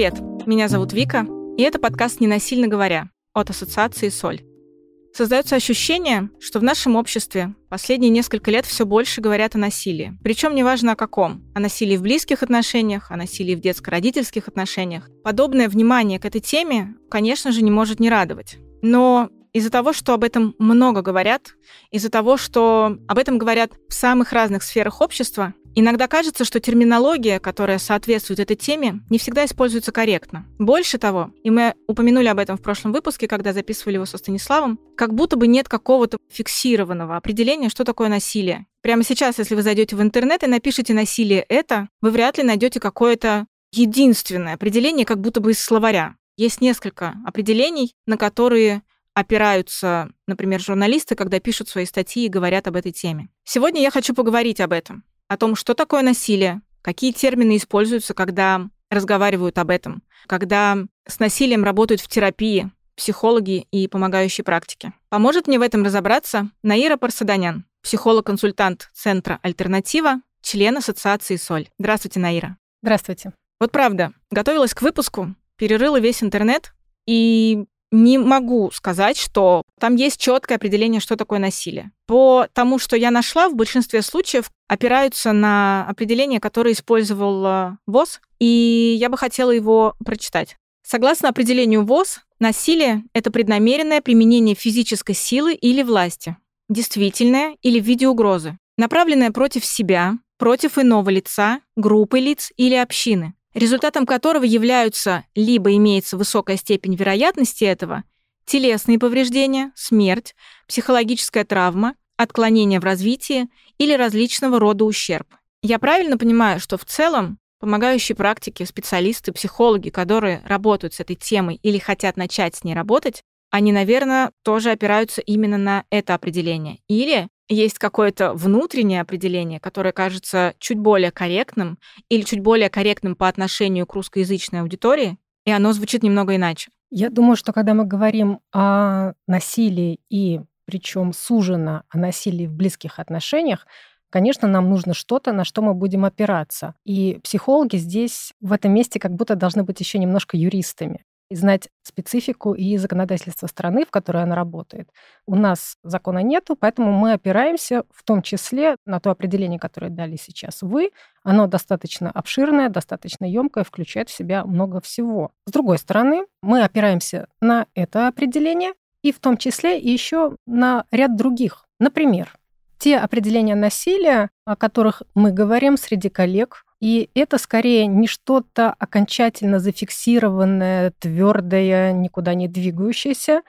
Привет, меня зовут Вика, и это подкаст «Ненасильно говоря» от ассоциации «Соль». Создается ощущение, что в нашем обществе последние несколько лет все больше говорят о насилии. Причем неважно о каком. О насилии в близких отношениях, о насилии в детско-родительских отношениях. Подобное внимание к этой теме, конечно же, не может не радовать. Но из-за того, что об этом много говорят, из-за того, что об этом говорят в самых разных сферах общества, Иногда кажется, что терминология, которая соответствует этой теме, не всегда используется корректно. Больше того, и мы упомянули об этом в прошлом выпуске, когда записывали его со Станиславом, как будто бы нет какого-то фиксированного определения, что такое насилие. Прямо сейчас, если вы зайдете в интернет и напишите «насилие это», вы вряд ли найдете какое-то единственное определение, как будто бы из словаря. Есть несколько определений, на которые опираются, например, журналисты, когда пишут свои статьи и говорят об этой теме. Сегодня я хочу поговорить об этом о том, что такое насилие, какие термины используются, когда разговаривают об этом, когда с насилием работают в терапии, психологи и помогающие практики. Поможет мне в этом разобраться Наира Парсаданян, психолог-консультант Центра «Альтернатива», член Ассоциации «Соль». Здравствуйте, Наира. Здравствуйте. Вот правда, готовилась к выпуску, перерыла весь интернет и не могу сказать, что там есть четкое определение, что такое насилие. По тому, что я нашла, в большинстве случаев опираются на определение, которое использовал э, ВОЗ, и я бы хотела его прочитать. Согласно определению ВОЗ, насилие — это преднамеренное применение физической силы или власти, действительное или в виде угрозы, направленное против себя, против иного лица, группы лиц или общины, результатом которого являются либо имеется высокая степень вероятности этого, телесные повреждения, смерть, психологическая травма, отклонение в развитии или различного рода ущерб. Я правильно понимаю, что в целом помогающие практики, специалисты, психологи, которые работают с этой темой или хотят начать с ней работать, они, наверное, тоже опираются именно на это определение. Или есть какое-то внутреннее определение, которое кажется чуть более корректным или чуть более корректным по отношению к русскоязычной аудитории, и оно звучит немного иначе. Я думаю, что когда мы говорим о насилии и причем сужено о насилии в близких отношениях, конечно, нам нужно что-то, на что мы будем опираться. И психологи здесь в этом месте как будто должны быть еще немножко юристами и знать специфику и законодательство страны, в которой она работает. У нас закона нету, поэтому мы опираемся в том числе на то определение, которое дали сейчас вы. Оно достаточно обширное, достаточно емкое, включает в себя много всего. С другой стороны, мы опираемся на это определение и в том числе еще на ряд других. Например, те определения насилия, о которых мы говорим среди коллег, и это скорее не что-то окончательно зафиксированное, твердое, никуда не двигающееся,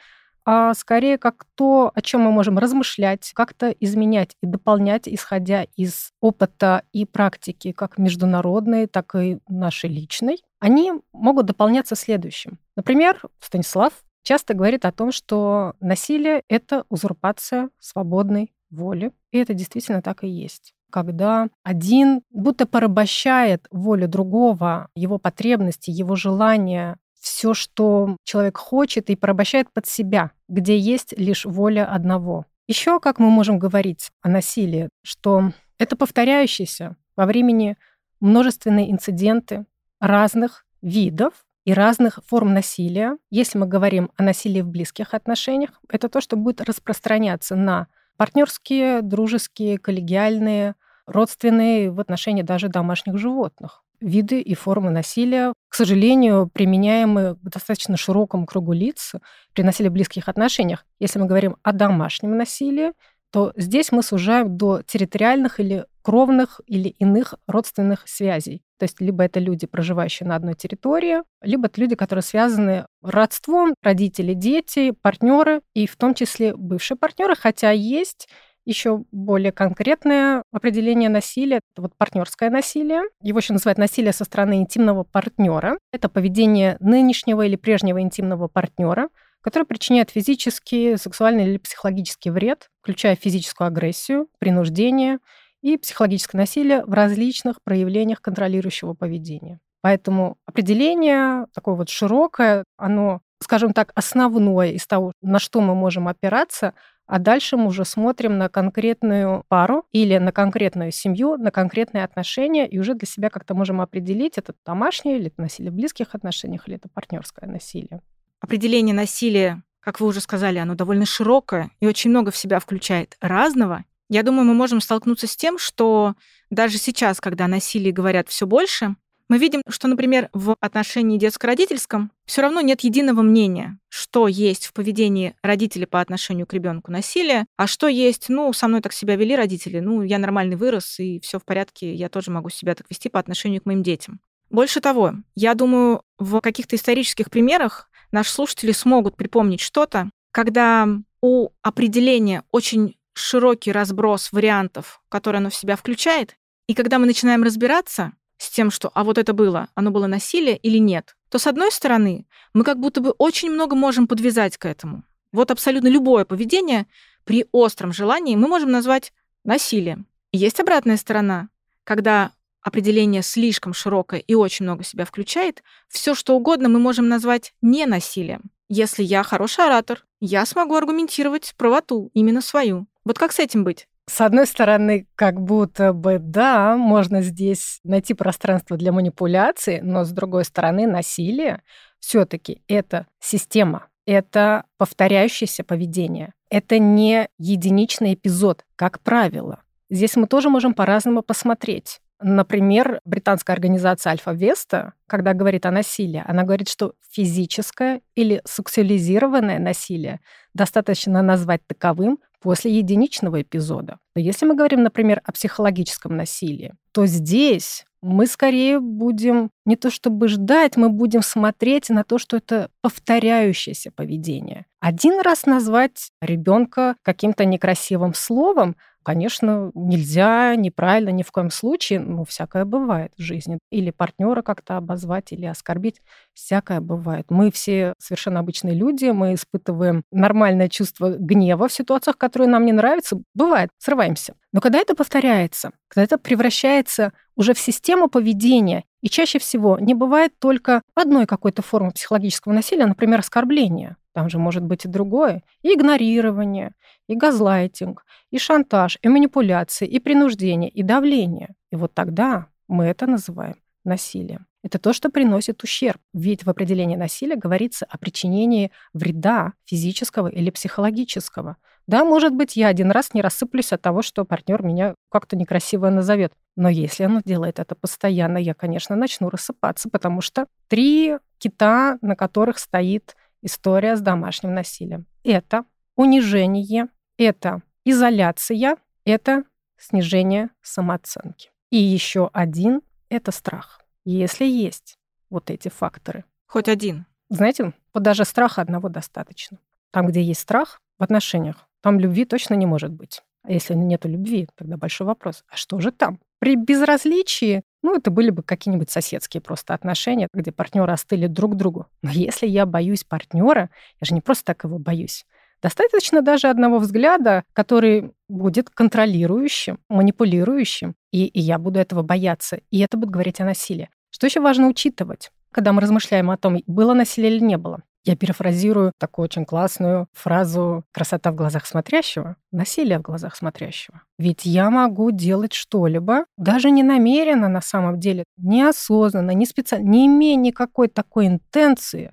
а скорее как то, о чем мы можем размышлять, как-то изменять и дополнять, исходя из опыта и практики, как международной, так и нашей личной, они могут дополняться следующим. Например, Станислав часто говорит о том, что насилие — это узурпация свободной воли. И это действительно так и есть когда один будто порабощает волю другого, его потребности, его желания, все, что человек хочет, и порабощает под себя, где есть лишь воля одного. Еще как мы можем говорить о насилии, что это повторяющиеся во времени множественные инциденты разных видов и разных форм насилия. Если мы говорим о насилии в близких отношениях, это то, что будет распространяться на партнерские, дружеские, коллегиальные, родственные в отношении даже домашних животных. Виды и формы насилия, к сожалению, применяемы в достаточно широком кругу лиц при насилии в близких отношениях. Если мы говорим о домашнем насилии, то здесь мы сужаем до территориальных или кровных или иных родственных связей. То есть либо это люди, проживающие на одной территории, либо это люди, которые связаны родством, родители, дети, партнеры, и в том числе бывшие партнеры, хотя есть еще более конкретное определение насилия — это вот партнерское насилие. Его еще называют насилие со стороны интимного партнера. Это поведение нынешнего или прежнего интимного партнера, который причиняет физический, сексуальный или психологический вред, включая физическую агрессию, принуждение и психологическое насилие в различных проявлениях контролирующего поведения. Поэтому определение такое вот широкое, оно скажем так, основное из того, на что мы можем опираться, а дальше мы уже смотрим на конкретную пару или на конкретную семью, на конкретные отношения, и уже для себя как-то можем определить, это домашнее или это насилие в близких отношениях, или это партнерское насилие. Определение насилия, как вы уже сказали, оно довольно широкое и очень много в себя включает разного. Я думаю, мы можем столкнуться с тем, что даже сейчас, когда о насилии говорят все больше, мы видим, что, например, в отношении детско-родительском все равно нет единого мнения, что есть в поведении родителей по отношению к ребенку насилие, а что есть, ну, со мной так себя вели родители, ну, я нормальный вырос, и все в порядке, я тоже могу себя так вести по отношению к моим детям. Больше того, я думаю, в каких-то исторических примерах наши слушатели смогут припомнить что-то, когда у определения очень широкий разброс вариантов, которые оно в себя включает, и когда мы начинаем разбираться, с тем, что а вот это было, оно было насилие или нет, то с одной стороны мы как будто бы очень много можем подвязать к этому. Вот абсолютно любое поведение при остром желании мы можем назвать насилием. Есть обратная сторона, когда определение слишком широкое и очень много себя включает, все что угодно мы можем назвать не насилием. Если я хороший оратор, я смогу аргументировать правоту, именно свою. Вот как с этим быть? С одной стороны, как будто бы да, можно здесь найти пространство для манипуляции, но с другой стороны, насилие все-таки это система, это повторяющееся поведение, это не единичный эпизод, как правило. Здесь мы тоже можем по-разному посмотреть. Например, британская организация Альфа-Веста, когда говорит о насилии, она говорит, что физическое или сексуализированное насилие достаточно назвать таковым после единичного эпизода. Но если мы говорим, например, о психологическом насилии, то здесь мы скорее будем не то чтобы ждать, мы будем смотреть на то, что это повторяющееся поведение. Один раз назвать ребенка каким-то некрасивым словом, Конечно, нельзя, неправильно, ни в коем случае, ну, всякое бывает в жизни. Или партнера как-то обозвать, или оскорбить, всякое бывает. Мы все совершенно обычные люди, мы испытываем нормальное чувство гнева в ситуациях, которые нам не нравятся. Бывает, срываемся. Но когда это повторяется, когда это превращается уже в систему поведения, и чаще всего не бывает только одной какой-то формы психологического насилия, например, оскорбления. Там же может быть и другое. И игнорирование, и газлайтинг, и шантаж, и манипуляции, и принуждение, и давление. И вот тогда мы это называем насилием. Это то, что приносит ущерб. Ведь в определении насилия говорится о причинении вреда физического или психологического. Да, может быть, я один раз не рассыплюсь от того, что партнер меня как-то некрасиво назовет. Но если он делает это постоянно, я, конечно, начну рассыпаться, потому что три кита, на которых стоит история с домашним насилием. Это унижение, это изоляция, это снижение самооценки. И еще один — это страх. Если есть вот эти факторы. Хоть один. Знаете, вот даже страха одного достаточно. Там, где есть страх в отношениях, там любви точно не может быть. А если нет любви, тогда большой вопрос, а что же там? При безразличии, ну, это были бы какие-нибудь соседские просто отношения, где партнеры остыли друг к другу. Но если я боюсь партнера, я же не просто так его боюсь. Достаточно даже одного взгляда, который будет контролирующим, манипулирующим, и, и я буду этого бояться. И это будет говорить о насилии. Что еще важно учитывать, когда мы размышляем о том, было насилие или не было? Я перефразирую такую очень классную фразу «красота в глазах смотрящего, насилие в глазах смотрящего». Ведь я могу делать что-либо, даже не намеренно на самом деле, неосознанно, не специально, не имея никакой такой интенции,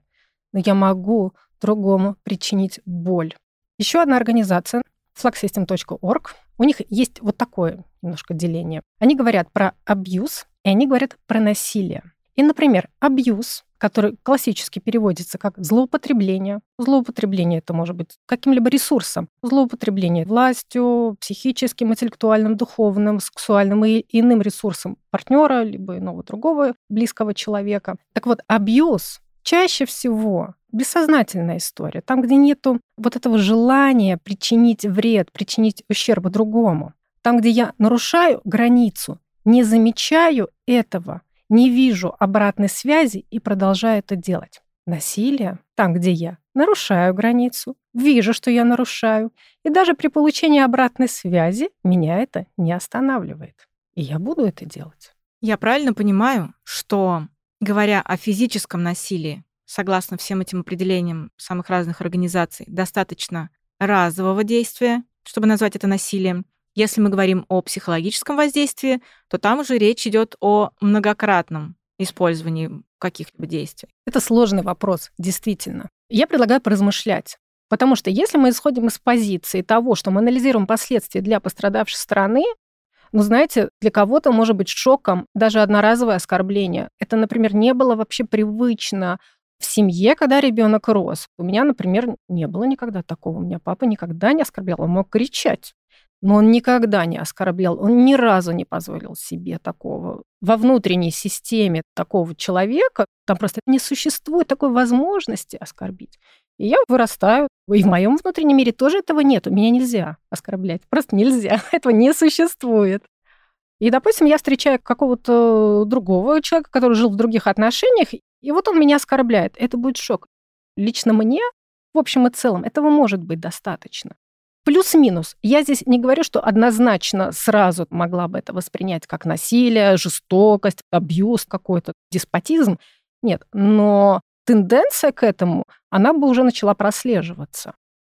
но я могу другому причинить боль. Еще одна организация, flagsystem.org, у них есть вот такое немножко деление. Они говорят про абьюз, и они говорят про насилие. И, например, абьюз который классически переводится как злоупотребление. Злоупотребление это может быть каким-либо ресурсом. Злоупотребление властью, психическим, интеллектуальным, духовным, сексуальным и иным ресурсом партнера, либо иного другого близкого человека. Так вот, абьюз чаще всего бессознательная история, там, где нету вот этого желания причинить вред, причинить ущерб другому. Там, где я нарушаю границу, не замечаю этого, не вижу обратной связи и продолжаю это делать. Насилие там, где я нарушаю границу, вижу, что я нарушаю, и даже при получении обратной связи меня это не останавливает. И я буду это делать. Я правильно понимаю, что, говоря о физическом насилии, согласно всем этим определениям самых разных организаций, достаточно разового действия, чтобы назвать это насилием. Если мы говорим о психологическом воздействии, то там уже речь идет о многократном использовании каких-либо действий. Это сложный вопрос, действительно. Я предлагаю поразмышлять. Потому что если мы исходим из позиции того, что мы анализируем последствия для пострадавшей стороны, ну, знаете, для кого-то может быть шоком даже одноразовое оскорбление. Это, например, не было вообще привычно в семье, когда ребенок рос. У меня, например, не было никогда такого. У меня папа никогда не оскорблял. Он мог кричать, но он никогда не оскорблял. Он ни разу не позволил себе такого. Во внутренней системе такого человека там просто не существует такой возможности оскорбить. И я вырастаю, и в моем внутреннем мире тоже этого нет. У меня нельзя оскорблять. Просто нельзя. Этого не существует. И, допустим, я встречаю какого-то другого человека, который жил в других отношениях, и вот он меня оскорбляет. Это будет шок. Лично мне, в общем и целом, этого может быть достаточно. Плюс-минус. Я здесь не говорю, что однозначно сразу могла бы это воспринять как насилие, жестокость, абьюз какой-то, деспотизм. Нет, но тенденция к этому, она бы уже начала прослеживаться.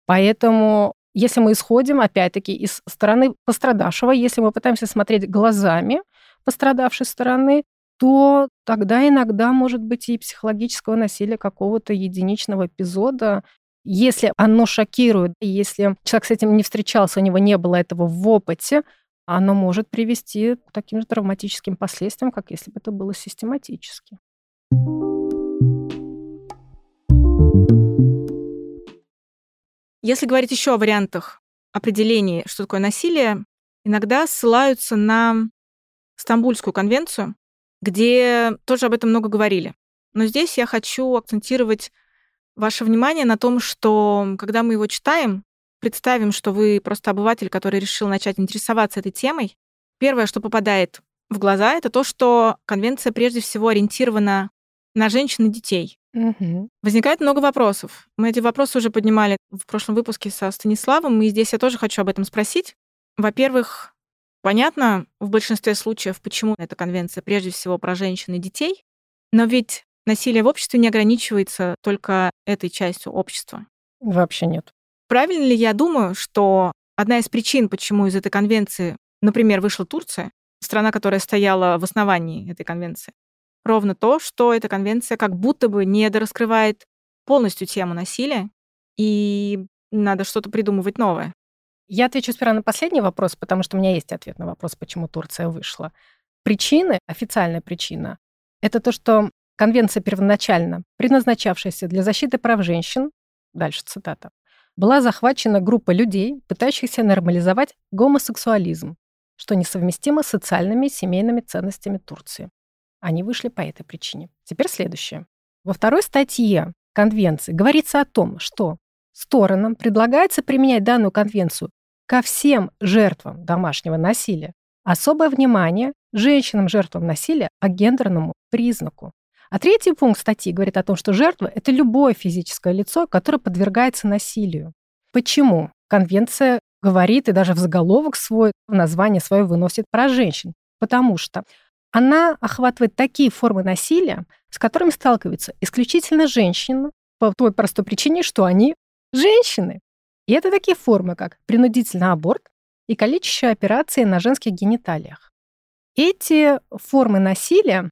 Поэтому если мы исходим, опять-таки, из стороны пострадавшего, если мы пытаемся смотреть глазами пострадавшей стороны, то тогда иногда может быть и психологического насилия какого-то единичного эпизода, если оно шокирует, если человек с этим не встречался, у него не было этого в опыте, оно может привести к таким же травматическим последствиям, как если бы это было систематически. Если говорить еще о вариантах определения, что такое насилие, иногда ссылаются на Стамбульскую конвенцию, где тоже об этом много говорили. Но здесь я хочу акцентировать ваше внимание на том, что когда мы его читаем, представим, что вы просто обыватель, который решил начать интересоваться этой темой, первое, что попадает в глаза, это то, что конвенция прежде всего ориентирована на женщин и детей. Угу. Возникает много вопросов. Мы эти вопросы уже поднимали в прошлом выпуске со Станиславом, и здесь я тоже хочу об этом спросить. Во-первых, понятно в большинстве случаев, почему эта конвенция прежде всего про женщин и детей, но ведь насилие в обществе не ограничивается только этой частью общества. Вообще нет. Правильно ли я думаю, что одна из причин, почему из этой конвенции, например, вышла Турция, страна, которая стояла в основании этой конвенции, ровно то, что эта конвенция как будто бы не дораскрывает полностью тему насилия, и надо что-то придумывать новое. Я отвечу сперва на последний вопрос, потому что у меня есть ответ на вопрос, почему Турция вышла. Причины, официальная причина, это то, что конвенция первоначально, предназначавшаяся для защиты прав женщин, дальше цитата, была захвачена группа людей, пытающихся нормализовать гомосексуализм, что несовместимо с социальными и семейными ценностями Турции. Они вышли по этой причине. Теперь следующее. Во второй статье Конвенции говорится о том, что сторонам предлагается применять данную конвенцию ко всем жертвам домашнего насилия. Особое внимание женщинам-жертвам насилия по гендерному признаку. А третий пункт статьи говорит о том, что жертва – это любое физическое лицо, которое подвергается насилию. Почему? Конвенция говорит и даже в заголовок свой, в название свое выносит про женщин. Потому что она охватывает такие формы насилия, с которыми сталкиваются исключительно женщины по той простой причине, что они женщины. И это такие формы, как принудительный аборт и калечащие операции на женских гениталиях. Эти формы насилия,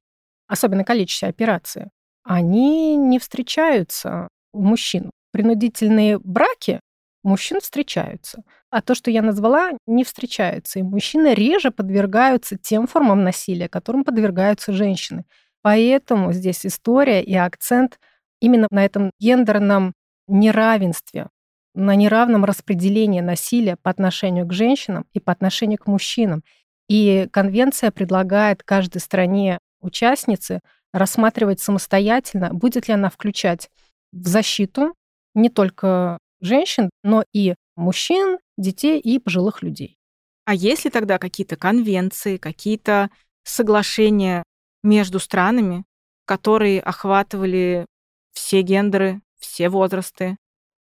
особенно калечащие операции, они не встречаются у мужчин. Принудительные браки мужчин встречаются. А то, что я назвала, не встречаются. И мужчины реже подвергаются тем формам насилия, которым подвергаются женщины. Поэтому здесь история и акцент именно на этом гендерном неравенстве, на неравном распределении насилия по отношению к женщинам и по отношению к мужчинам. И конвенция предлагает каждой стране участницы рассматривать самостоятельно, будет ли она включать в защиту не только женщин, но и мужчин, детей и пожилых людей. А есть ли тогда какие-то конвенции, какие-то соглашения между странами, которые охватывали все гендеры, все возрасты?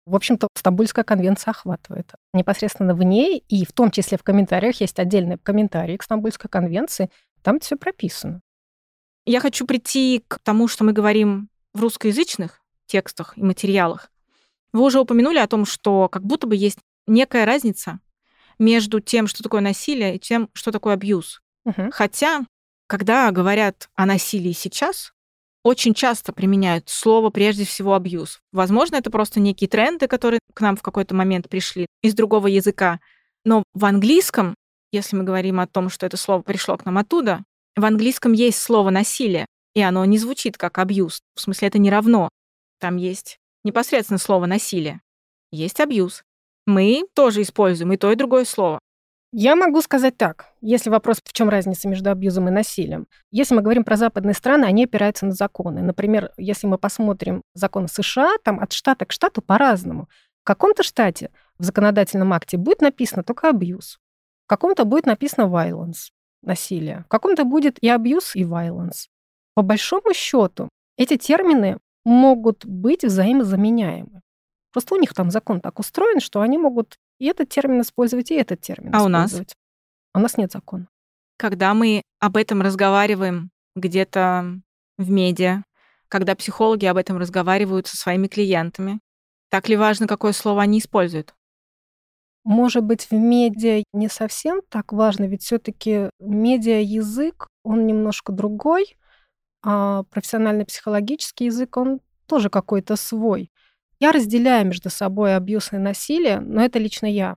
В общем-то, Стамбульская конвенция охватывает. Непосредственно в ней, и в том числе в комментариях, есть отдельные комментарии к Стамбульской конвенции, там все прописано. Я хочу прийти к тому, что мы говорим в русскоязычных текстах и материалах. Вы уже упомянули о том, что как будто бы есть некая разница между тем, что такое насилие, и тем, что такое абьюз. Мгм. Хотя, когда говорят о насилии сейчас, очень часто применяют слово прежде всего абьюз. Возможно, это просто некие тренды, которые к нам в какой-то момент пришли из другого языка. Но в английском, если мы говорим о том, что это слово пришло к нам оттуда, в английском есть слово насилие, и оно не звучит как абьюз. В смысле, это не равно. Там есть непосредственно слово насилие. Есть абьюз. Мы тоже используем и то, и другое слово. Я могу сказать так, если вопрос, в чем разница между абьюзом и насилием. Если мы говорим про западные страны, они опираются на законы. Например, если мы посмотрим законы США, там от штата к штату по-разному. В каком-то штате в законодательном акте будет написано только абьюз. В каком-то будет написано violence, насилие. В каком-то будет и абьюз, и violence. По большому счету, эти термины могут быть взаимозаменяемы. Просто у них там закон так устроен, что они могут и этот термин использовать, и этот термин А у нас? использовать. А у нас нет закона. Когда мы об этом разговариваем где-то в медиа, когда психологи об этом разговаривают со своими клиентами, так ли важно, какое слово они используют? Может быть, в медиа не совсем так важно, ведь все таки медиа-язык, он немножко другой, а профессиональный психологический язык, он тоже какой-то свой. Я разделяю между собой абьюз и насилие, но это лично я.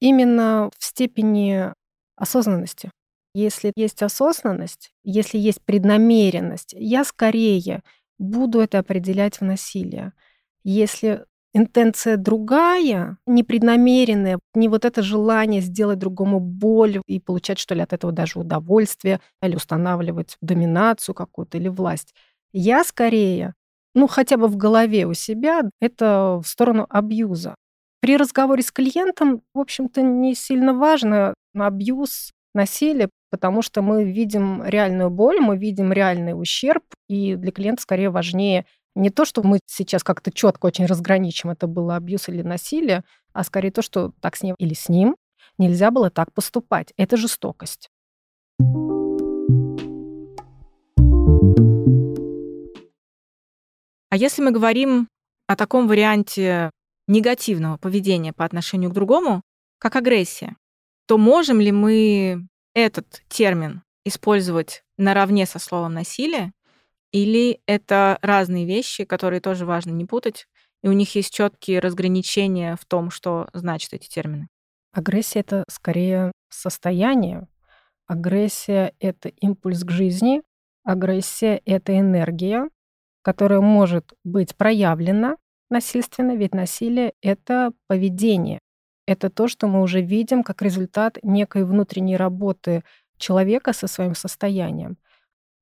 Именно в степени осознанности. Если есть осознанность, если есть преднамеренность, я скорее буду это определять в насилие. Если интенция другая, непреднамеренная, не вот это желание сделать другому боль и получать, что ли, от этого даже удовольствие, или устанавливать доминацию какую-то или власть. Я скорее, ну, хотя бы в голове у себя, это в сторону абьюза. При разговоре с клиентом, в общем-то, не сильно важно абьюз, насилие, потому что мы видим реальную боль, мы видим реальный ущерб, и для клиента скорее важнее не то, что мы сейчас как-то четко очень разграничим, это было абьюз или насилие, а скорее то, что так с ним или с ним нельзя было так поступать. Это жестокость. А если мы говорим о таком варианте негативного поведения по отношению к другому, как агрессия, то можем ли мы этот термин использовать наравне со словом насилие, или это разные вещи, которые тоже важно не путать, и у них есть четкие разграничения в том, что значат эти термины? Агрессия это скорее состояние. Агрессия это импульс к жизни. Агрессия это энергия, которая может быть проявлена насильственно, ведь насилие это поведение. Это то, что мы уже видим как результат некой внутренней работы человека со своим состоянием.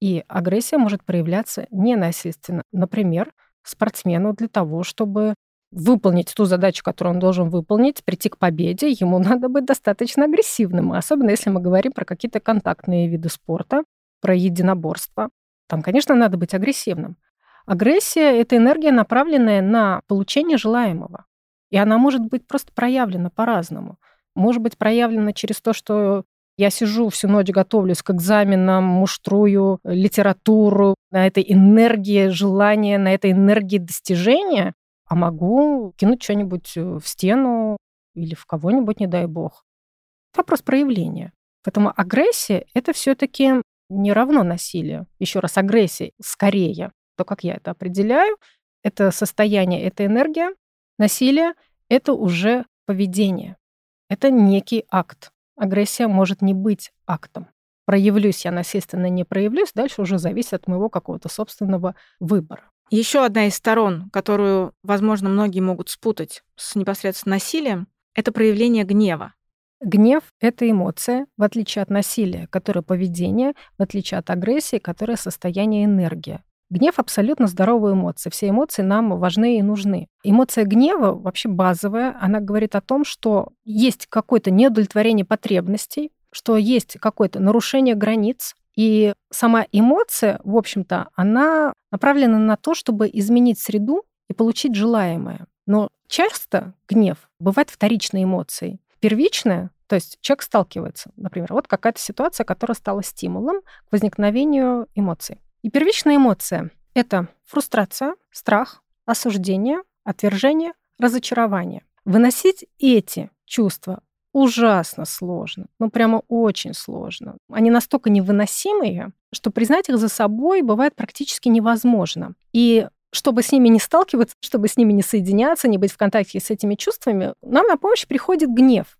И агрессия может проявляться ненасильственно. Например, спортсмену для того, чтобы выполнить ту задачу, которую он должен выполнить, прийти к победе, ему надо быть достаточно агрессивным. Особенно если мы говорим про какие-то контактные виды спорта, про единоборство. Там, конечно, надо быть агрессивным. Агрессия — это энергия, направленная на получение желаемого. И она может быть просто проявлена по-разному. Может быть проявлена через то, что я сижу всю ночь, готовлюсь к экзаменам, муштрую литературу на этой энергии желания, на этой энергии достижения, а могу кинуть что-нибудь в стену или в кого-нибудь, не дай бог. Вопрос проявления. Поэтому агрессия — это все таки не равно насилию. Еще раз, агрессия скорее. То, как я это определяю, это состояние, это энергия. Насилие — это уже поведение. Это некий акт. Агрессия может не быть актом. Проявлюсь я насильственно, не проявлюсь, дальше уже зависит от моего какого-то собственного выбора. Еще одна из сторон, которую, возможно, многие могут спутать с непосредственно насилием, это проявление гнева. Гнев — это эмоция, в отличие от насилия, которое поведение, в отличие от агрессии, которое состояние энергия. Гнев абсолютно здоровая эмоция. Все эмоции нам важны и нужны. Эмоция гнева вообще базовая. Она говорит о том, что есть какое-то неудовлетворение потребностей, что есть какое-то нарушение границ, и сама эмоция, в общем-то, она направлена на то, чтобы изменить среду и получить желаемое. Но часто гнев бывает вторичной эмоцией. Первичная, то есть человек сталкивается, например, вот какая-то ситуация, которая стала стимулом к возникновению эмоций. И первичная эмоция — это фрустрация, страх, осуждение, отвержение, разочарование. Выносить эти чувства ужасно сложно, ну прямо очень сложно. Они настолько невыносимые, что признать их за собой бывает практически невозможно. И чтобы с ними не сталкиваться, чтобы с ними не соединяться, не быть в контакте с этими чувствами, нам на помощь приходит гнев.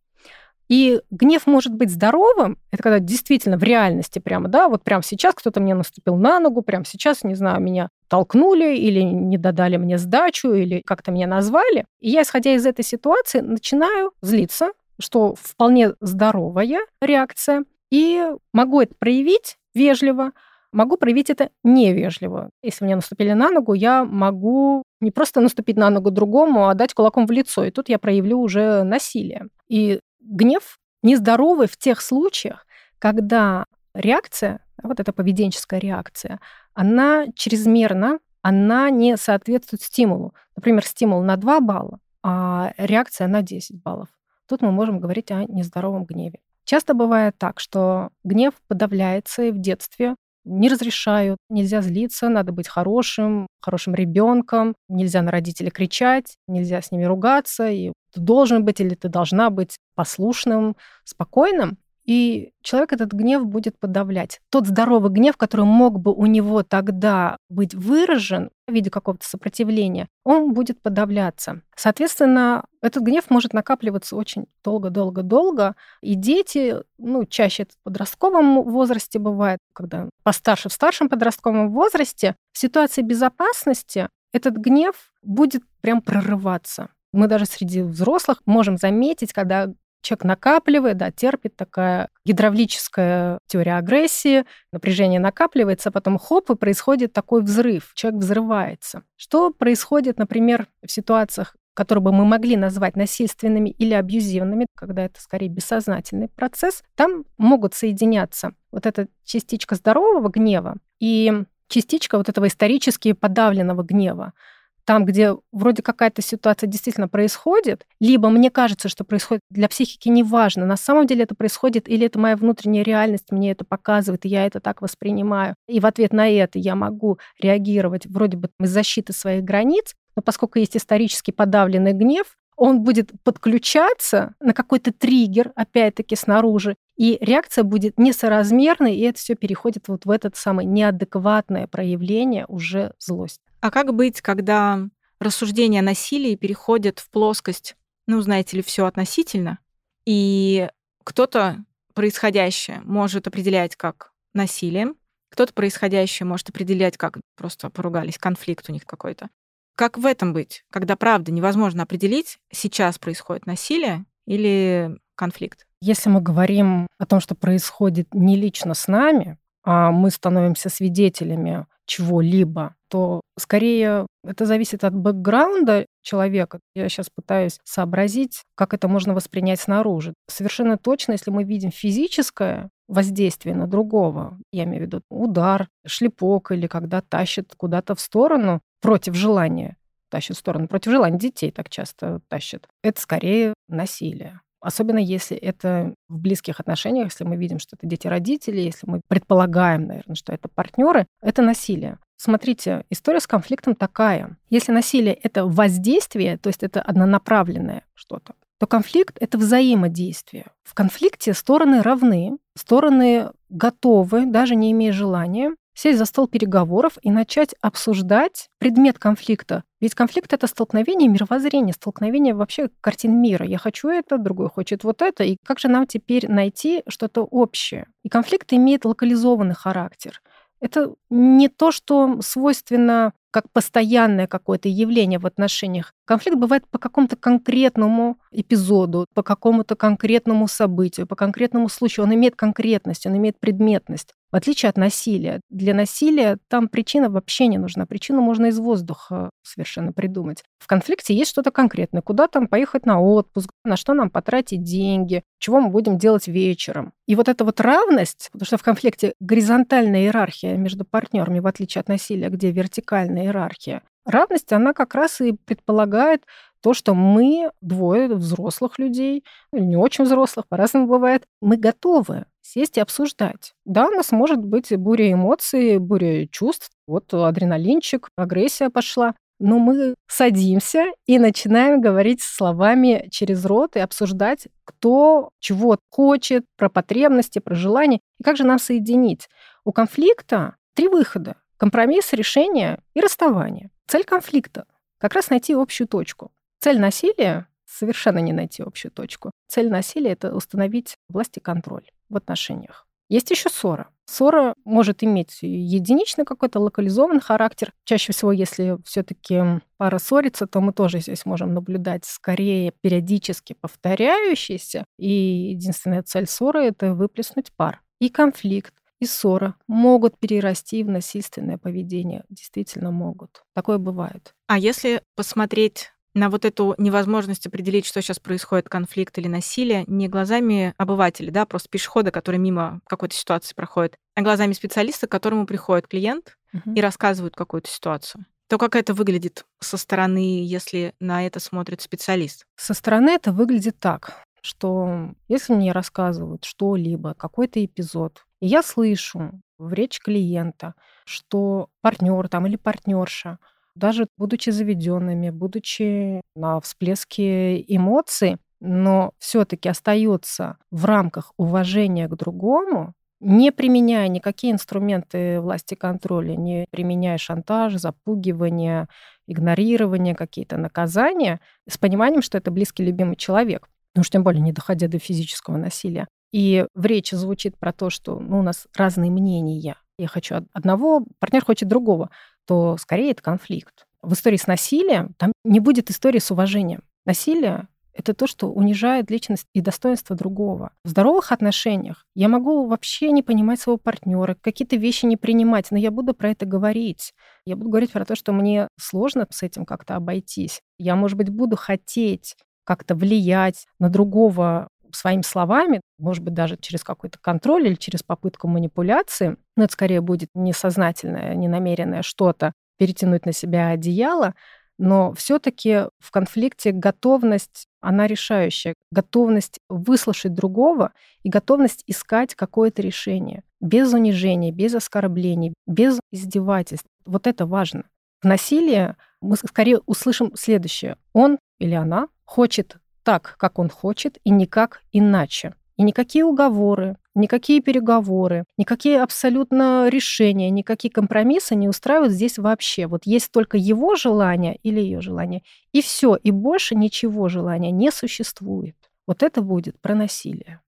И гнев может быть здоровым, это когда действительно в реальности прямо, да, вот прямо сейчас кто-то мне наступил на ногу, прямо сейчас, не знаю, меня толкнули или не додали мне сдачу, или как-то меня назвали. И я, исходя из этой ситуации, начинаю злиться, что вполне здоровая реакция, и могу это проявить вежливо, могу проявить это невежливо. Если мне наступили на ногу, я могу не просто наступить на ногу другому, а дать кулаком в лицо, и тут я проявлю уже насилие. И гнев нездоровый в тех случаях, когда реакция, вот эта поведенческая реакция, она чрезмерна, она не соответствует стимулу. Например, стимул на 2 балла, а реакция на 10 баллов. Тут мы можем говорить о нездоровом гневе. Часто бывает так, что гнев подавляется и в детстве не разрешают, нельзя злиться, надо быть хорошим, хорошим ребенком, нельзя на родителей кричать, нельзя с ними ругаться, и ты должен быть или ты должна быть послушным, спокойным. И человек этот гнев будет подавлять. Тот здоровый гнев, который мог бы у него тогда быть выражен в виде какого-то сопротивления, он будет подавляться. Соответственно, этот гнев может накапливаться очень долго-долго-долго. И дети, ну, чаще это в подростковом возрасте бывает, когда постарше в старшем подростковом возрасте, в ситуации безопасности этот гнев будет прям прорываться. Мы даже среди взрослых можем заметить, когда человек накапливает, да, терпит такая гидравлическая теория агрессии, напряжение накапливается, а потом хоп, и происходит такой взрыв, человек взрывается. Что происходит, например, в ситуациях, которые бы мы могли назвать насильственными или абьюзивными, когда это скорее бессознательный процесс, там могут соединяться вот эта частичка здорового гнева и частичка вот этого исторически подавленного гнева там, где вроде какая-то ситуация действительно происходит, либо мне кажется, что происходит для психики неважно, на самом деле это происходит, или это моя внутренняя реальность мне это показывает, и я это так воспринимаю. И в ответ на это я могу реагировать вроде бы из защиты своих границ, но поскольку есть исторически подавленный гнев, он будет подключаться на какой-то триггер, опять-таки, снаружи, и реакция будет несоразмерной, и это все переходит вот в этот самый неадекватное проявление уже злости. А как быть, когда рассуждение о насилии переходит в плоскость, ну, знаете ли, все относительно, и кто-то происходящее может определять как насилием, кто-то происходящее может определять как просто поругались, конфликт у них какой-то. Как в этом быть, когда правда невозможно определить, сейчас происходит насилие или конфликт? Если мы говорим о том, что происходит не лично с нами, а мы становимся свидетелями чего-либо, то скорее это зависит от бэкграунда человека. Я сейчас пытаюсь сообразить, как это можно воспринять снаружи. Совершенно точно, если мы видим физическое воздействие на другого, я имею в виду удар, шлепок или когда тащит куда-то в сторону против желания, тащит в сторону против желания, детей так часто тащат, это скорее насилие. Особенно если это в близких отношениях, если мы видим, что это дети родителей, если мы предполагаем, наверное, что это партнеры, это насилие. Смотрите, история с конфликтом такая. Если насилие — это воздействие, то есть это однонаправленное что-то, то конфликт — это взаимодействие. В конфликте стороны равны, стороны готовы, даже не имея желания, сесть за стол переговоров и начать обсуждать предмет конфликта. Ведь конфликт — это столкновение мировоззрения, столкновение вообще картин мира. Я хочу это, другой хочет вот это. И как же нам теперь найти что-то общее? И конфликт имеет локализованный характер. Это не то, что свойственно как постоянное какое-то явление в отношениях. Конфликт бывает по какому-то конкретному эпизоду, по какому-то конкретному событию, по конкретному случаю. Он имеет конкретность, он имеет предметность. В отличие от насилия. Для насилия там причина вообще не нужна. Причину можно из воздуха совершенно придумать. В конфликте есть что-то конкретное. Куда там поехать на отпуск, на что нам потратить деньги, чего мы будем делать вечером. И вот эта вот равность, потому что в конфликте горизонтальная иерархия между партнерами, в отличие от насилия, где вертикальная иерархия, равность, она как раз и предполагает то, что мы, двое взрослых людей, ну, не очень взрослых, по-разному бывает, мы готовы сесть и обсуждать. Да, у нас может быть буря эмоций, буря чувств. Вот адреналинчик, агрессия пошла. но мы садимся и начинаем говорить словами через рот и обсуждать, кто чего хочет, про потребности, про желания, и как же нам соединить. У конфликта три выхода. Компромисс, решение и расставание. Цель конфликта – как раз найти общую точку. Цель насилия – совершенно не найти общую точку. Цель насилия – это установить власть и контроль в отношениях. Есть еще ссора. Ссора может иметь единичный какой-то локализованный характер. Чаще всего, если все-таки пара ссорится, то мы тоже здесь можем наблюдать скорее периодически повторяющиеся. И единственная цель ссоры — это выплеснуть пар. И конфликт, и ссора могут перерасти в насильственное поведение. Действительно могут. Такое бывает. А если посмотреть на вот эту невозможность определить, что сейчас происходит, конфликт или насилие, не глазами обывателя, да, просто пешехода, который мимо какой-то ситуации проходит, а глазами специалиста, к которому приходит клиент угу. и рассказывает какую-то ситуацию то как это выглядит со стороны, если на это смотрит специалист? Со стороны это выглядит так, что если мне рассказывают что-либо, какой-то эпизод, и я слышу в речь клиента, что партнер там или партнерша даже будучи заведенными, будучи на всплеске эмоций, но все-таки остается в рамках уважения к другому, не применяя никакие инструменты власти контроля, не применяя шантаж, запугивание, игнорирование, какие-то наказания, с пониманием, что это близкий, любимый человек, ну уж тем более не доходя до физического насилия. И в речи звучит про то, что ну, у нас разные мнения. Я хочу одного, партнер хочет другого то скорее это конфликт. В истории с насилием там не будет истории с уважением. Насилие — это то, что унижает личность и достоинство другого. В здоровых отношениях я могу вообще не понимать своего партнера, какие-то вещи не принимать, но я буду про это говорить. Я буду говорить про то, что мне сложно с этим как-то обойтись. Я, может быть, буду хотеть как-то влиять на другого своими словами, может быть, даже через какой-то контроль или через попытку манипуляции, но это скорее будет несознательное, ненамеренное что-то, перетянуть на себя одеяло, но все-таки в конфликте готовность, она решающая. Готовность выслушать другого и готовность искать какое-то решение. Без унижения, без оскорблений, без издевательств. Вот это важно. В насилии мы скорее услышим следующее. Он или она хочет так, как он хочет, и никак иначе. И никакие уговоры, никакие переговоры, никакие абсолютно решения, никакие компромиссы не устраивают здесь вообще. Вот есть только его желание или ее желание, и все, и больше ничего желания не существует. Вот это будет про насилие.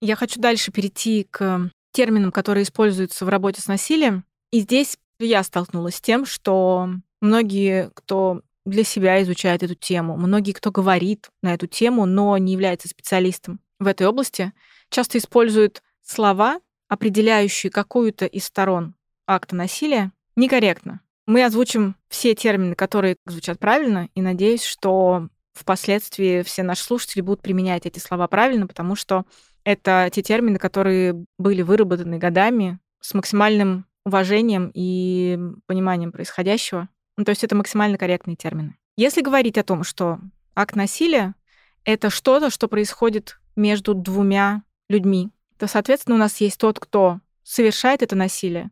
Я хочу дальше перейти к терминам, которые используются в работе с насилием. И здесь я столкнулась с тем, что многие, кто для себя изучает эту тему, многие, кто говорит на эту тему, но не является специалистом в этой области, часто используют слова, определяющие какую-то из сторон акта насилия, некорректно. Мы озвучим все термины, которые звучат правильно, и надеюсь, что впоследствии все наши слушатели будут применять эти слова правильно, потому что это те термины, которые были выработаны годами с максимальным уважением и пониманием происходящего. Ну, то есть это максимально корректные термины. Если говорить о том, что акт насилия — это что-то, что происходит между двумя людьми, то, соответственно, у нас есть тот, кто совершает это насилие,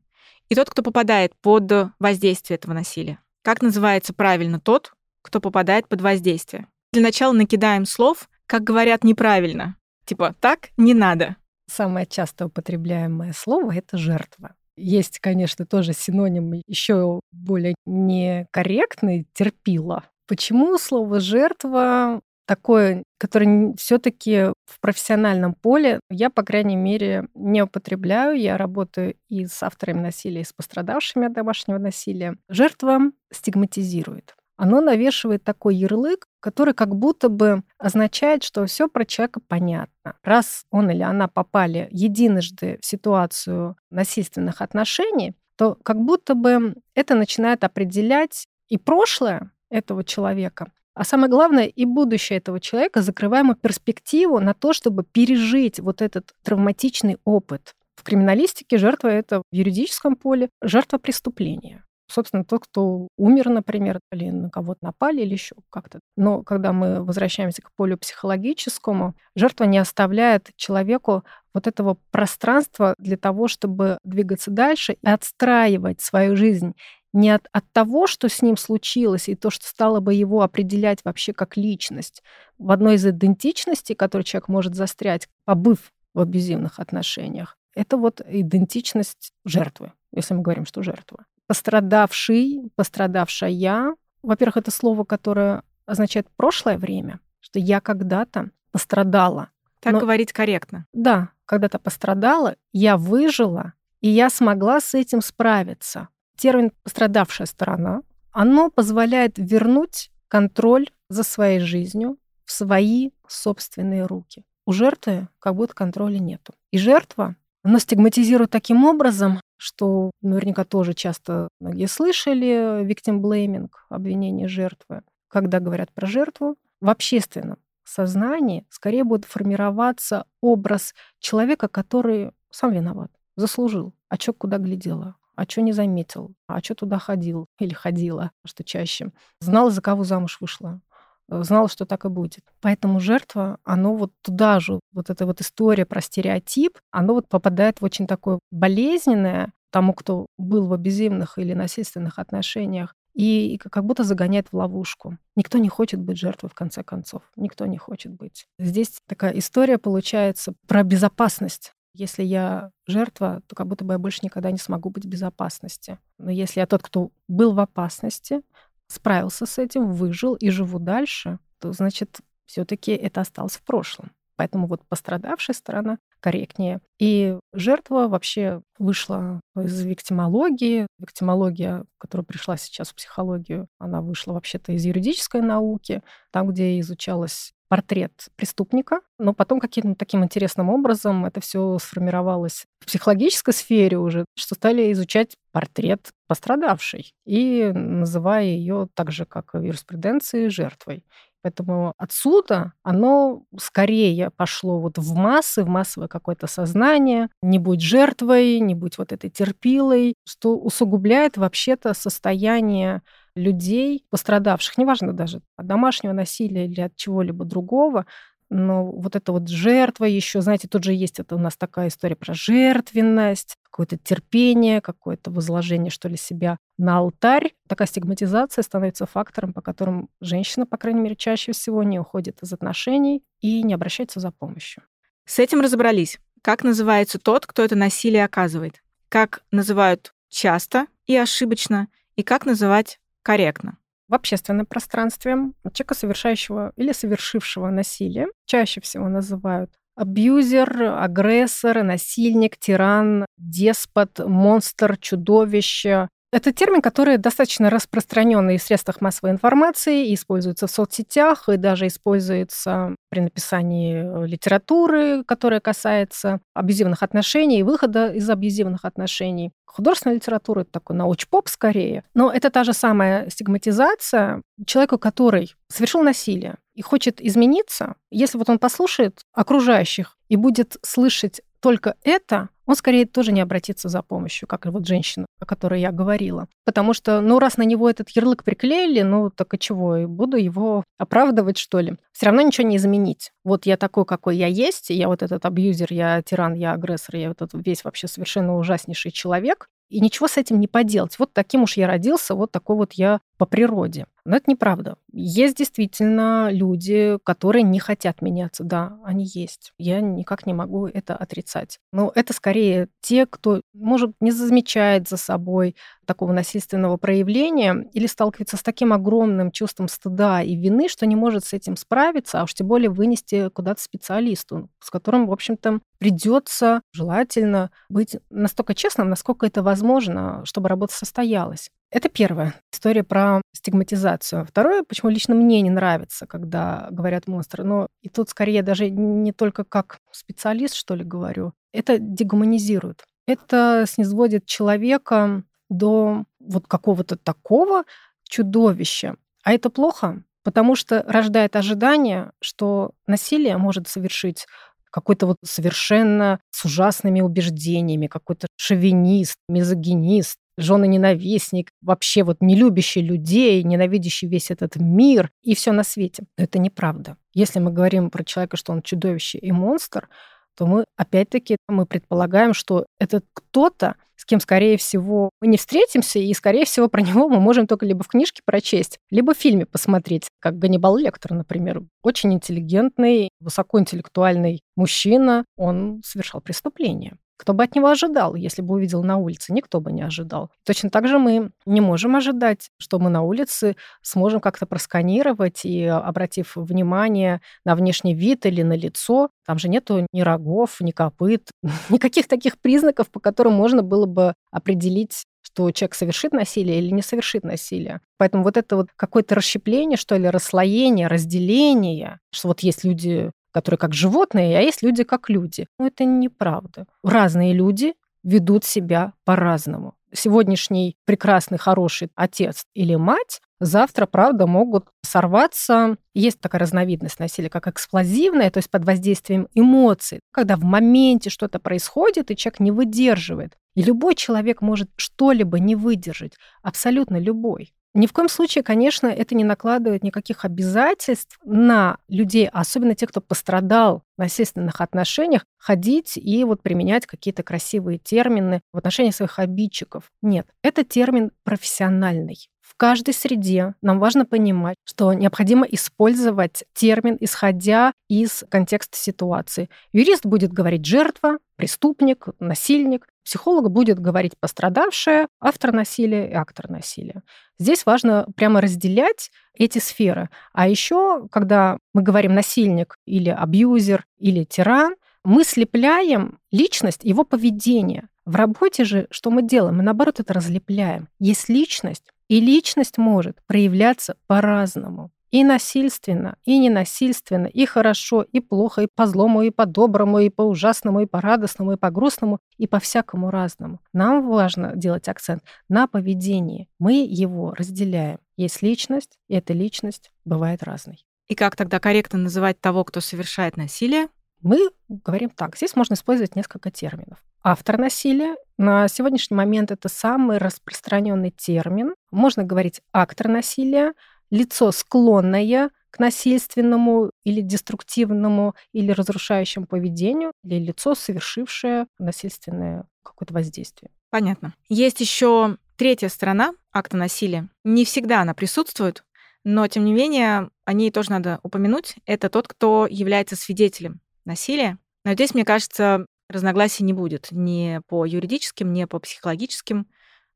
и тот, кто попадает под воздействие этого насилия. Как называется правильно тот, кто попадает под воздействие? Для начала накидаем слов, как говорят неправильно. Типа «так не надо». Самое часто употребляемое слово — это жертва. Есть, конечно, тоже синоним еще более некорректный терпила. Почему слово жертва такое, которое все-таки в профессиональном поле я, по крайней мере, не употребляю. Я работаю и с авторами насилия, и с пострадавшими от домашнего насилия. Жертва стигматизирует оно навешивает такой ярлык, который как будто бы означает, что все про человека понятно. Раз он или она попали единожды в ситуацию насильственных отношений, то как будто бы это начинает определять и прошлое этого человека, а самое главное, и будущее этого человека, закрываем перспективу на то, чтобы пережить вот этот травматичный опыт. В криминалистике жертва — это в юридическом поле жертва преступления. Собственно, тот, кто умер, например, или на кого-то напали, или еще как-то. Но когда мы возвращаемся к полю психологическому, жертва не оставляет человеку вот этого пространства для того, чтобы двигаться дальше и отстраивать свою жизнь не от, от того, что с ним случилось, и то, что стало бы его определять вообще как личность. В одной из идентичностей, которой человек может застрять, побыв в абьюзивных отношениях, это вот идентичность жертвы, если мы говорим, что жертва. Пострадавший, пострадавшая, во-первых, это слово, которое означает прошлое время, что я когда-то пострадала. Так Но, говорить корректно. Да, когда-то пострадала, я выжила, и я смогла с этим справиться термин «пострадавшая сторона», оно позволяет вернуть контроль за своей жизнью в свои собственные руки. У жертвы как будто контроля нету. И жертва, она стигматизирует таким образом, что наверняка тоже часто многие слышали victim blaming, обвинение жертвы. Когда говорят про жертву, в общественном сознании скорее будет формироваться образ человека, который сам виноват, заслужил, а чё куда глядела, а что не заметил? А что туда ходил или ходила, что чаще? Знала, за кого замуж вышла знала, что так и будет. Поэтому жертва, оно вот туда же, вот эта вот история про стереотип, оно вот попадает в очень такое болезненное тому, кто был в абьюзивных или насильственных отношениях, и как будто загоняет в ловушку. Никто не хочет быть жертвой, в конце концов. Никто не хочет быть. Здесь такая история получается про безопасность. Если я жертва, то как будто бы я больше никогда не смогу быть в безопасности. Но если я тот, кто был в опасности, справился с этим, выжил и живу дальше, то значит все-таки это осталось в прошлом. Поэтому вот пострадавшая сторона корректнее. И жертва вообще вышла из виктимологии. Виктимология, которая пришла сейчас в психологию, она вышла вообще-то из юридической науки, там, где изучалась портрет преступника, но потом каким-то таким интересным образом это все сформировалось в психологической сфере уже, что стали изучать портрет пострадавшей и называя ее так же, как в юриспруденции, жертвой. Поэтому отсюда оно скорее пошло вот в массы, в массовое какое-то сознание. Не будь жертвой, не будь вот этой терпилой, что усугубляет вообще-то состояние людей, пострадавших, неважно даже от домашнего насилия или от чего-либо другого, но вот эта вот жертва еще, знаете, тут же есть это у нас такая история про жертвенность, какое-то терпение, какое-то возложение, что ли, себя на алтарь. Такая стигматизация становится фактором, по которому женщина, по крайней мере, чаще всего не уходит из отношений и не обращается за помощью. С этим разобрались. Как называется тот, кто это насилие оказывает? Как называют часто и ошибочно? И как называть корректно. В общественном пространстве человека, совершающего или совершившего насилие, чаще всего называют абьюзер, агрессор, насильник, тиран, деспот, монстр, чудовище, это термин, который достаточно распространенный в средствах массовой информации, используется в соцсетях и даже используется при написании э, литературы, которая касается абьюзивных отношений и выхода из абьюзивных отношений. Художественная литература — это такой науч-поп скорее. Но это та же самая стигматизация человека, который совершил насилие и хочет измениться. Если вот он послушает окружающих и будет слышать только это, он скорее тоже не обратится за помощью, как и вот женщина, о которой я говорила. Потому что, ну, раз на него этот ярлык приклеили, ну, так и чего, и буду его оправдывать, что ли? Все равно ничего не изменить. Вот я такой, какой я есть, я вот этот абьюзер, я тиран, я агрессор, я вот этот весь вообще совершенно ужаснейший человек, и ничего с этим не поделать. Вот таким уж я родился, вот такой вот я по природе. Но это неправда. Есть действительно люди, которые не хотят меняться. Да, они есть. Я никак не могу это отрицать. Но это скорее те, кто, может, не замечает за собой такого насильственного проявления или сталкивается с таким огромным чувством стыда и вины, что не может с этим справиться, а уж тем более вынести куда-то специалисту, с которым, в общем-то, придется желательно быть настолько честным, насколько это возможно, чтобы работа состоялась. Это первое. История про стигматизацию. Второе, почему лично мне не нравится, когда говорят монстры. Но и тут скорее даже не только как специалист, что ли, говорю. Это дегуманизирует. Это снизводит человека до вот какого-то такого чудовища. А это плохо, потому что рождает ожидание, что насилие может совершить какой-то вот совершенно с ужасными убеждениями, какой-то шовинист, мизогинист, жены-ненавистник, вообще вот не любящий людей, ненавидящий весь этот мир и все на свете. Но это неправда. Если мы говорим про человека, что он чудовище и монстр, то мы опять-таки мы предполагаем, что этот кто-то, с кем, скорее всего, мы не встретимся, и, скорее всего, про него мы можем только либо в книжке прочесть, либо в фильме посмотреть, как Ганнибал Лектор, например. Очень интеллигентный, высокоинтеллектуальный мужчина, он совершал преступление. Кто бы от него ожидал, если бы увидел на улице? Никто бы не ожидал. Точно так же мы не можем ожидать, что мы на улице сможем как-то просканировать и, обратив внимание на внешний вид или на лицо, там же нету ни рогов, ни копыт, никаких таких признаков, по которым можно было бы определить что человек совершит насилие или не совершит насилие. Поэтому вот это вот какое-то расщепление, что ли, расслоение, разделение, что вот есть люди которые как животные, а есть люди как люди. Но это неправда. Разные люди ведут себя по-разному. Сегодняшний прекрасный, хороший отец или мать завтра, правда, могут сорваться. Есть такая разновидность насилия, как эксплозивное, то есть под воздействием эмоций, когда в моменте что-то происходит, и человек не выдерживает. И любой человек может что-либо не выдержать, абсолютно любой. Ни в коем случае, конечно, это не накладывает никаких обязательств на людей, особенно тех, кто пострадал в насильственных отношениях, ходить и вот применять какие-то красивые термины в отношении своих обидчиков. Нет, это термин профессиональный. В каждой среде нам важно понимать, что необходимо использовать термин, исходя из контекста ситуации. Юрист будет говорить жертва, преступник, насильник. Психолог будет говорить пострадавшая, автор насилия и актор насилия. Здесь важно прямо разделять эти сферы. А еще, когда мы говорим насильник или абьюзер или тиран, мы слепляем личность, его поведение. В работе же что мы делаем? Мы наоборот это разлепляем. Есть личность, и личность может проявляться по-разному. И насильственно, и ненасильственно, и хорошо, и плохо, и по злому, и по доброму, и по ужасному, и по радостному, и по грустному, и по всякому разному. Нам важно делать акцент на поведении. Мы его разделяем. Есть личность, и эта личность бывает разной. И как тогда корректно называть того, кто совершает насилие? Мы говорим так. Здесь можно использовать несколько терминов. Автор насилия. На сегодняшний момент это самый распространенный термин. Можно говорить актор насилия, лицо склонное к насильственному или деструктивному или разрушающему поведению, или лицо, совершившее насильственное какое-то воздействие. Понятно. Есть еще третья сторона акта насилия. Не всегда она присутствует, но тем не менее о ней тоже надо упомянуть. Это тот, кто является свидетелем насилия. Но здесь, мне кажется, разногласий не будет ни по юридическим, ни по психологическим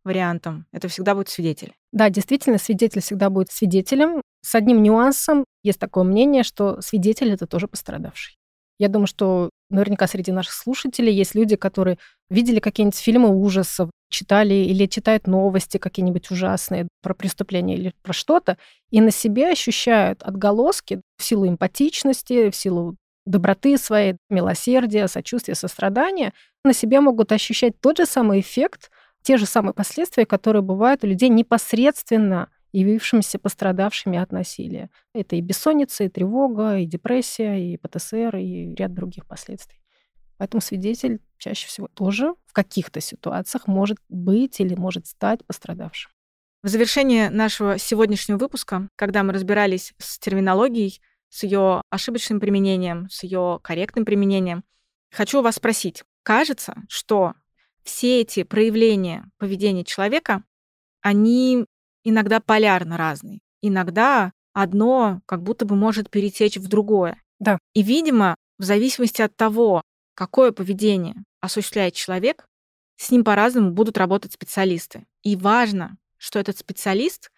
вариантам. Это всегда будет свидетель. Да, действительно, свидетель всегда будет свидетелем. С одним нюансом есть такое мнение, что свидетель это тоже пострадавший. Я думаю, что наверняка среди наших слушателей есть люди, которые видели какие-нибудь фильмы ужасов, читали или читают новости какие-нибудь ужасные про преступления или про что-то, и на себе ощущают отголоски в силу эмпатичности, в силу доброты своей, милосердия, сочувствия, сострадания, на себе могут ощущать тот же самый эффект, те же самые последствия, которые бывают у людей непосредственно явившимися пострадавшими от насилия. Это и бессонница, и тревога, и депрессия, и ПТСР, и ряд других последствий. Поэтому свидетель чаще всего тоже в каких-то ситуациях может быть или может стать пострадавшим. В завершение нашего сегодняшнего выпуска, когда мы разбирались с терминологией, с ее ошибочным применением, с ее корректным применением, хочу вас спросить. Кажется, что все эти проявления поведения человека, они иногда полярно разные. Иногда одно как будто бы может перетечь в другое. Да. И, видимо, в зависимости от того, какое поведение осуществляет человек, с ним по-разному будут работать специалисты. И важно, что этот специалист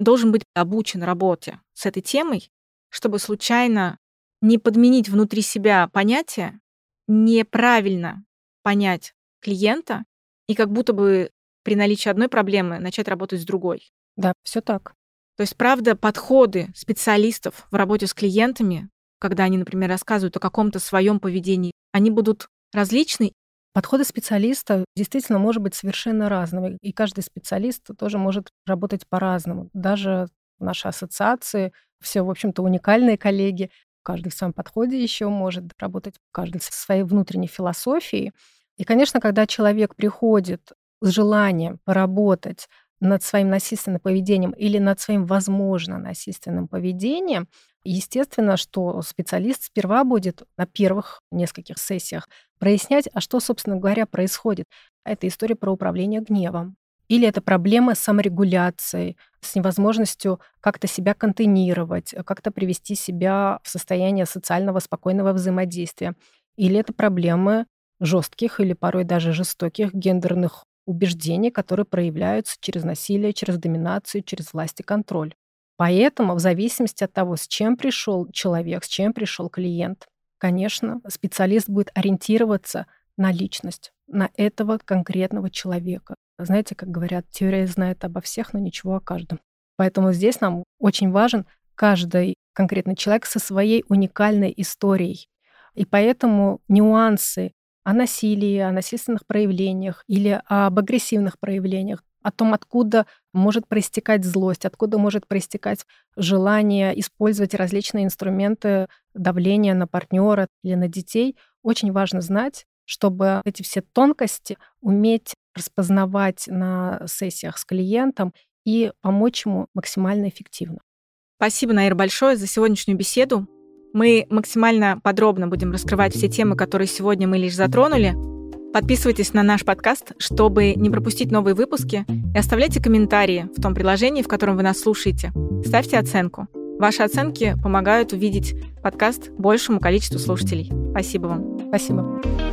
должен быть обучен работе с этой темой, чтобы случайно не подменить внутри себя понятие, неправильно понять клиента и как будто бы при наличии одной проблемы начать работать с другой. Да, все так. То есть, правда, подходы специалистов в работе с клиентами, когда они, например, рассказывают о каком-то своем поведении, они будут различны. Подходы специалиста действительно может быть совершенно разным, и каждый специалист тоже может работать по-разному. Даже в нашей ассоциации все, в общем-то, уникальные коллеги. Каждый в своем подходе еще может работать, каждый со своей внутренней философией. И, конечно, когда человек приходит с желанием поработать над своим насильственным поведением или над своим, возможно, насильственным поведением, естественно, что специалист сперва будет на первых нескольких сессиях прояснять, а что, собственно говоря, происходит. Это история про управление гневом. Или это проблемы с саморегуляцией, с невозможностью как-то себя контейнировать, как-то привести себя в состояние социального спокойного взаимодействия. Или это проблемы жестких или порой даже жестоких гендерных убеждений, которые проявляются через насилие, через доминацию, через власть и контроль. Поэтому в зависимости от того, с чем пришел человек, с чем пришел клиент, конечно, специалист будет ориентироваться на личность, на этого конкретного человека. Знаете, как говорят, теория знает обо всех, но ничего о каждом. Поэтому здесь нам очень важен каждый конкретный человек со своей уникальной историей. И поэтому нюансы о насилии, о насильственных проявлениях или об агрессивных проявлениях, о том, откуда может проистекать злость, откуда может проистекать желание использовать различные инструменты давления на партнера или на детей, очень важно знать, чтобы эти все тонкости уметь распознавать на сессиях с клиентом и помочь ему максимально эффективно. Спасибо, Наир, большое за сегодняшнюю беседу. Мы максимально подробно будем раскрывать все темы, которые сегодня мы лишь затронули. Подписывайтесь на наш подкаст, чтобы не пропустить новые выпуски, и оставляйте комментарии в том приложении, в котором вы нас слушаете. Ставьте оценку. Ваши оценки помогают увидеть подкаст большему количеству слушателей. Спасибо вам. Спасибо.